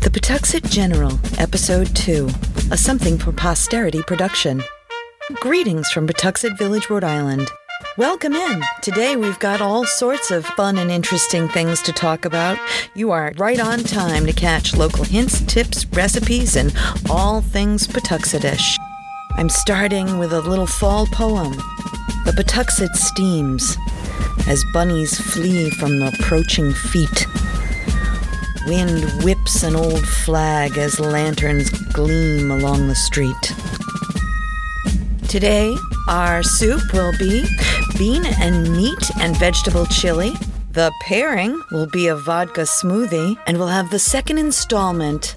The Pawtuxet General, Episode 2, a Something for Posterity production. Greetings from Pawtuxet Village, Rhode Island. Welcome in. Today we've got all sorts of fun and interesting things to talk about. You are right on time to catch local hints, tips, recipes, and all things Pawtuxetish. I'm starting with a little fall poem. The Pawtuxet steams as bunnies flee from approaching feet. Wind whips an old flag as lanterns gleam along the street. Today, our soup will be bean and meat and vegetable chili. The pairing will be a vodka smoothie, and we'll have the second installment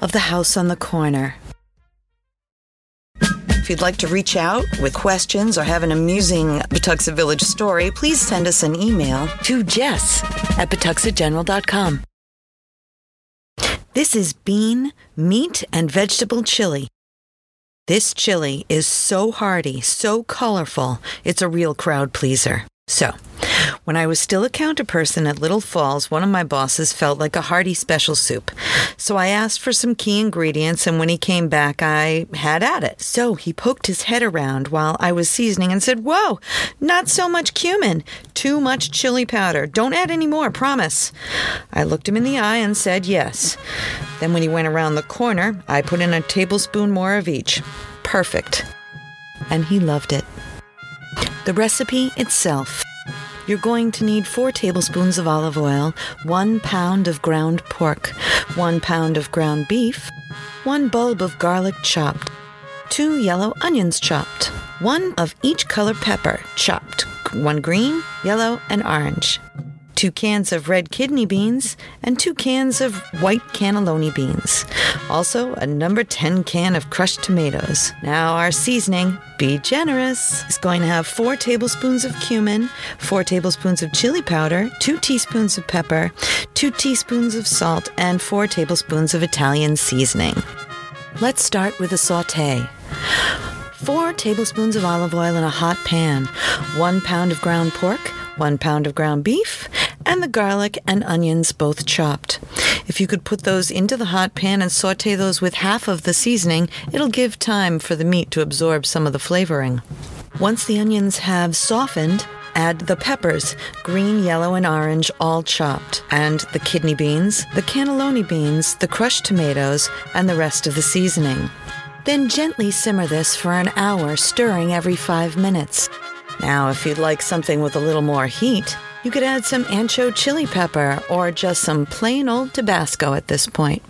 of The House on the Corner. If you'd like to reach out with questions or have an amusing Pawtuxet Village story, please send us an email to jess at pawtuxetgeneral.com. This is bean, meat, and vegetable chili. This chili is so hearty, so colorful, it's a real crowd pleaser. So, when I was still a counter person at Little Falls, one of my bosses felt like a hearty special soup. So I asked for some key ingredients, and when he came back, I had at it. So he poked his head around while I was seasoning and said, Whoa, not so much cumin, too much chili powder. Don't add any more, promise. I looked him in the eye and said yes. Then when he went around the corner, I put in a tablespoon more of each. Perfect. And he loved it. The recipe itself. You're going to need four tablespoons of olive oil, one pound of ground pork, one pound of ground beef, one bulb of garlic chopped, two yellow onions chopped, one of each color pepper chopped, one green, yellow, and orange, two cans of red kidney beans, and two cans of white cannelloni beans. Also, a number 10 can of crushed tomatoes. Now, our seasoning, be generous, is going to have four tablespoons of cumin, four tablespoons of chili powder, two teaspoons of pepper, two teaspoons of salt, and four tablespoons of Italian seasoning. Let's start with a saute. Four tablespoons of olive oil in a hot pan, one pound of ground pork, one pound of ground beef, and the garlic and onions both chopped. If you could put those into the hot pan and saute those with half of the seasoning, it'll give time for the meat to absorb some of the flavoring. Once the onions have softened, add the peppers, green, yellow, and orange, all chopped, and the kidney beans, the cannelloni beans, the crushed tomatoes, and the rest of the seasoning. Then gently simmer this for an hour, stirring every five minutes. Now, if you'd like something with a little more heat, you could add some ancho chili pepper or just some plain old Tabasco at this point.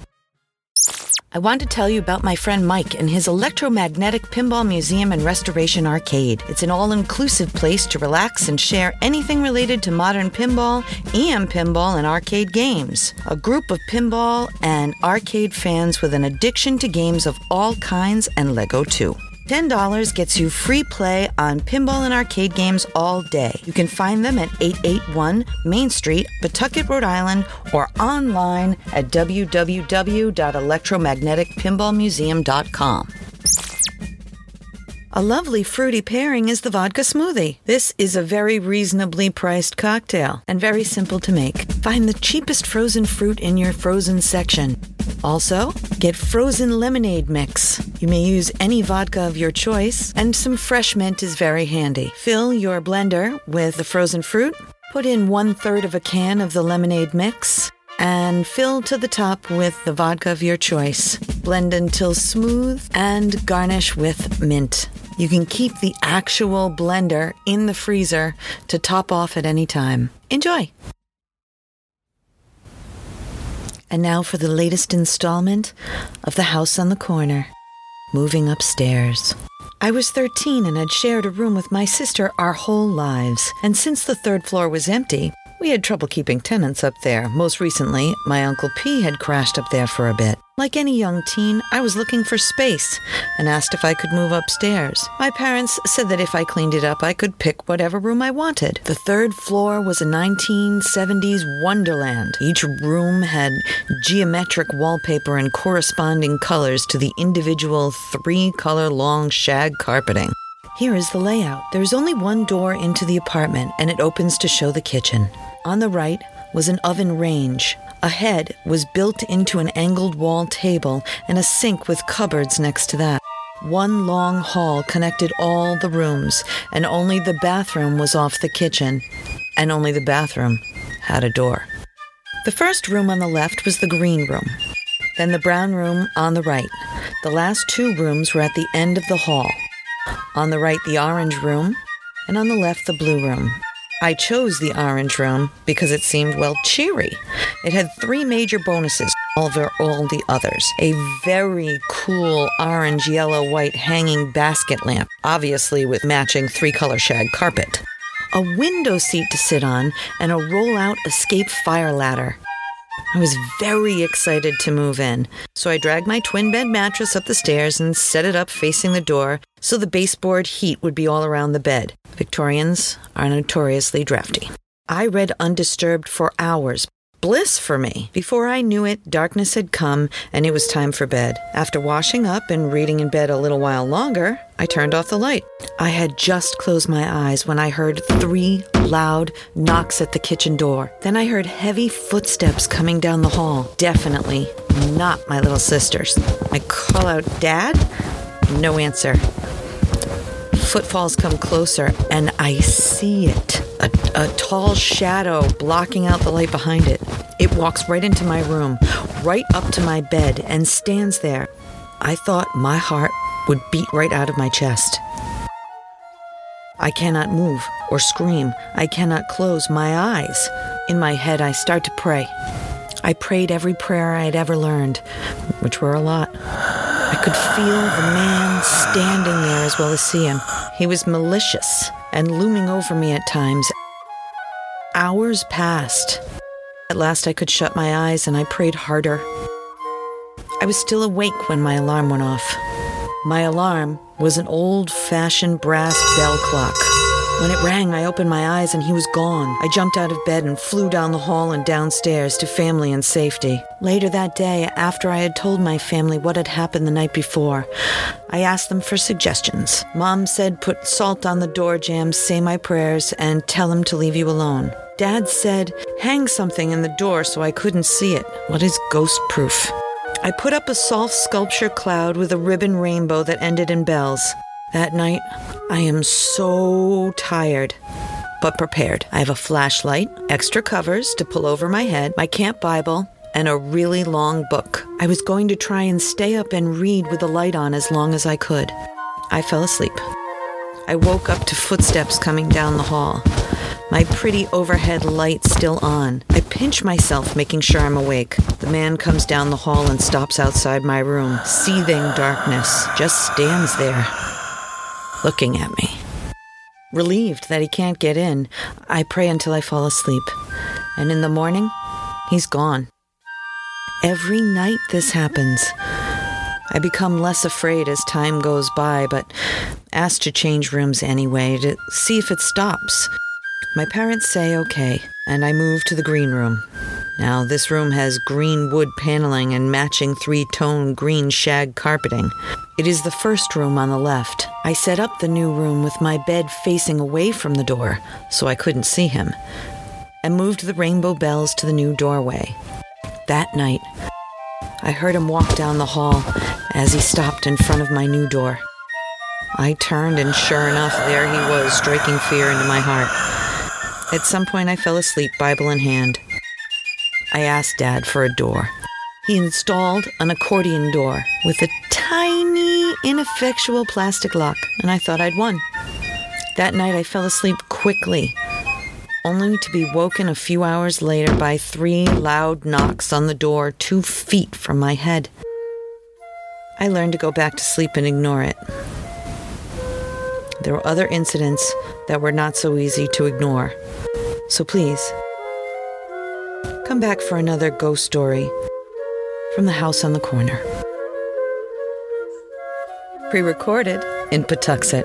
I want to tell you about my friend Mike and his electromagnetic pinball museum and restoration arcade. It's an all inclusive place to relax and share anything related to modern pinball, EM pinball, and arcade games. A group of pinball and arcade fans with an addiction to games of all kinds and Lego too. $10 gets you free play on pinball and arcade games all day. You can find them at 881 Main Street, Pawtucket, Rhode Island, or online at www.electromagneticpinballmuseum.com. A lovely fruity pairing is the vodka smoothie. This is a very reasonably priced cocktail and very simple to make. Find the cheapest frozen fruit in your frozen section. Also, get frozen lemonade mix. You may use any vodka of your choice, and some fresh mint is very handy. Fill your blender with the frozen fruit, put in one third of a can of the lemonade mix, and fill to the top with the vodka of your choice. Blend until smooth and garnish with mint. You can keep the actual blender in the freezer to top off at any time. Enjoy! And now for the latest installment of The House on the Corner Moving Upstairs. I was 13 and had shared a room with my sister our whole lives, and since the third floor was empty, we had trouble keeping tenants up there. Most recently, my Uncle P had crashed up there for a bit. Like any young teen, I was looking for space and asked if I could move upstairs. My parents said that if I cleaned it up, I could pick whatever room I wanted. The third floor was a 1970s wonderland. Each room had geometric wallpaper and corresponding colors to the individual three color long shag carpeting. Here is the layout. There is only one door into the apartment, and it opens to show the kitchen. On the right was an oven range. A head was built into an angled wall table and a sink with cupboards next to that. One long hall connected all the rooms, and only the bathroom was off the kitchen, and only the bathroom had a door. The first room on the left was the green room, then the brown room on the right. The last two rooms were at the end of the hall. On the right, the orange room, and on the left, the blue room. I chose the orange room because it seemed, well, cheery. It had three major bonuses over all the others. A very cool orange, yellow, white hanging basket lamp, obviously with matching three color shag carpet. A window seat to sit on, and a roll out escape fire ladder. I was very excited to move in, so I dragged my twin bed mattress up the stairs and set it up facing the door so the baseboard heat would be all around the bed. Victorians are notoriously drafty. I read undisturbed for hours. Bliss for me. Before I knew it, darkness had come and it was time for bed. After washing up and reading in bed a little while longer, I turned off the light. I had just closed my eyes when I heard three loud knocks at the kitchen door. Then I heard heavy footsteps coming down the hall. Definitely not my little sister's. I call out, Dad? No answer. Footfalls come closer, and I see it a, a, tall shadow blocking out the light behind it. It walks right into my room, right up to my bed, and stands there. I thought my heart would beat right out of my chest. I cannot move or scream. I cannot close my eyes. In my head, I start to pray. I prayed every prayer I had ever learned, which were a lot. I could feel the man standing there as well as see him. He was malicious and looming over me at times. Hours passed. At last, I could shut my eyes and I prayed harder. I was still awake when my alarm went off. My alarm was an old fashioned brass bell clock. When it rang, I opened my eyes and he was gone. I jumped out of bed and flew down the hall and downstairs to family and safety. Later that day, after I had told my family what had happened the night before, I asked them for suggestions. Mom said put salt on the door jambs, say my prayers, and tell him to leave you alone. Dad said hang something in the door so I couldn't see it. What is ghost proof? I put up a soft sculpture cloud with a ribbon rainbow that ended in bells. That night, I am so tired, but prepared. I have a flashlight, extra covers to pull over my head, my camp Bible, and a really long book. I was going to try and stay up and read with the light on as long as I could. I fell asleep. I woke up to footsteps coming down the hall. My pretty overhead light still on. I pinch myself, making sure I'm awake. The man comes down the hall and stops outside my room. Seething darkness just stands there looking at me. Relieved that he can't get in, I pray until I fall asleep. And in the morning, he's gone. Every night this happens. I become less afraid as time goes by, but ask to change rooms anyway to see if it stops. My parents say okay, and I move to the green room. Now, this room has green wood paneling and matching three tone green shag carpeting. It is the first room on the left. I set up the new room with my bed facing away from the door so I couldn't see him, and moved the rainbow bells to the new doorway. That night, I heard him walk down the hall as he stopped in front of my new door. I turned, and sure enough, there he was, striking fear into my heart. At some point, I fell asleep, Bible in hand. I asked Dad for a door. He installed an accordion door with a tiny, ineffectual plastic lock, and I thought I'd won. That night I fell asleep quickly, only to be woken a few hours later by three loud knocks on the door two feet from my head. I learned to go back to sleep and ignore it. There were other incidents that were not so easy to ignore. So please, come back for another ghost story from the house on the corner. Pre recorded in Pawtuxet.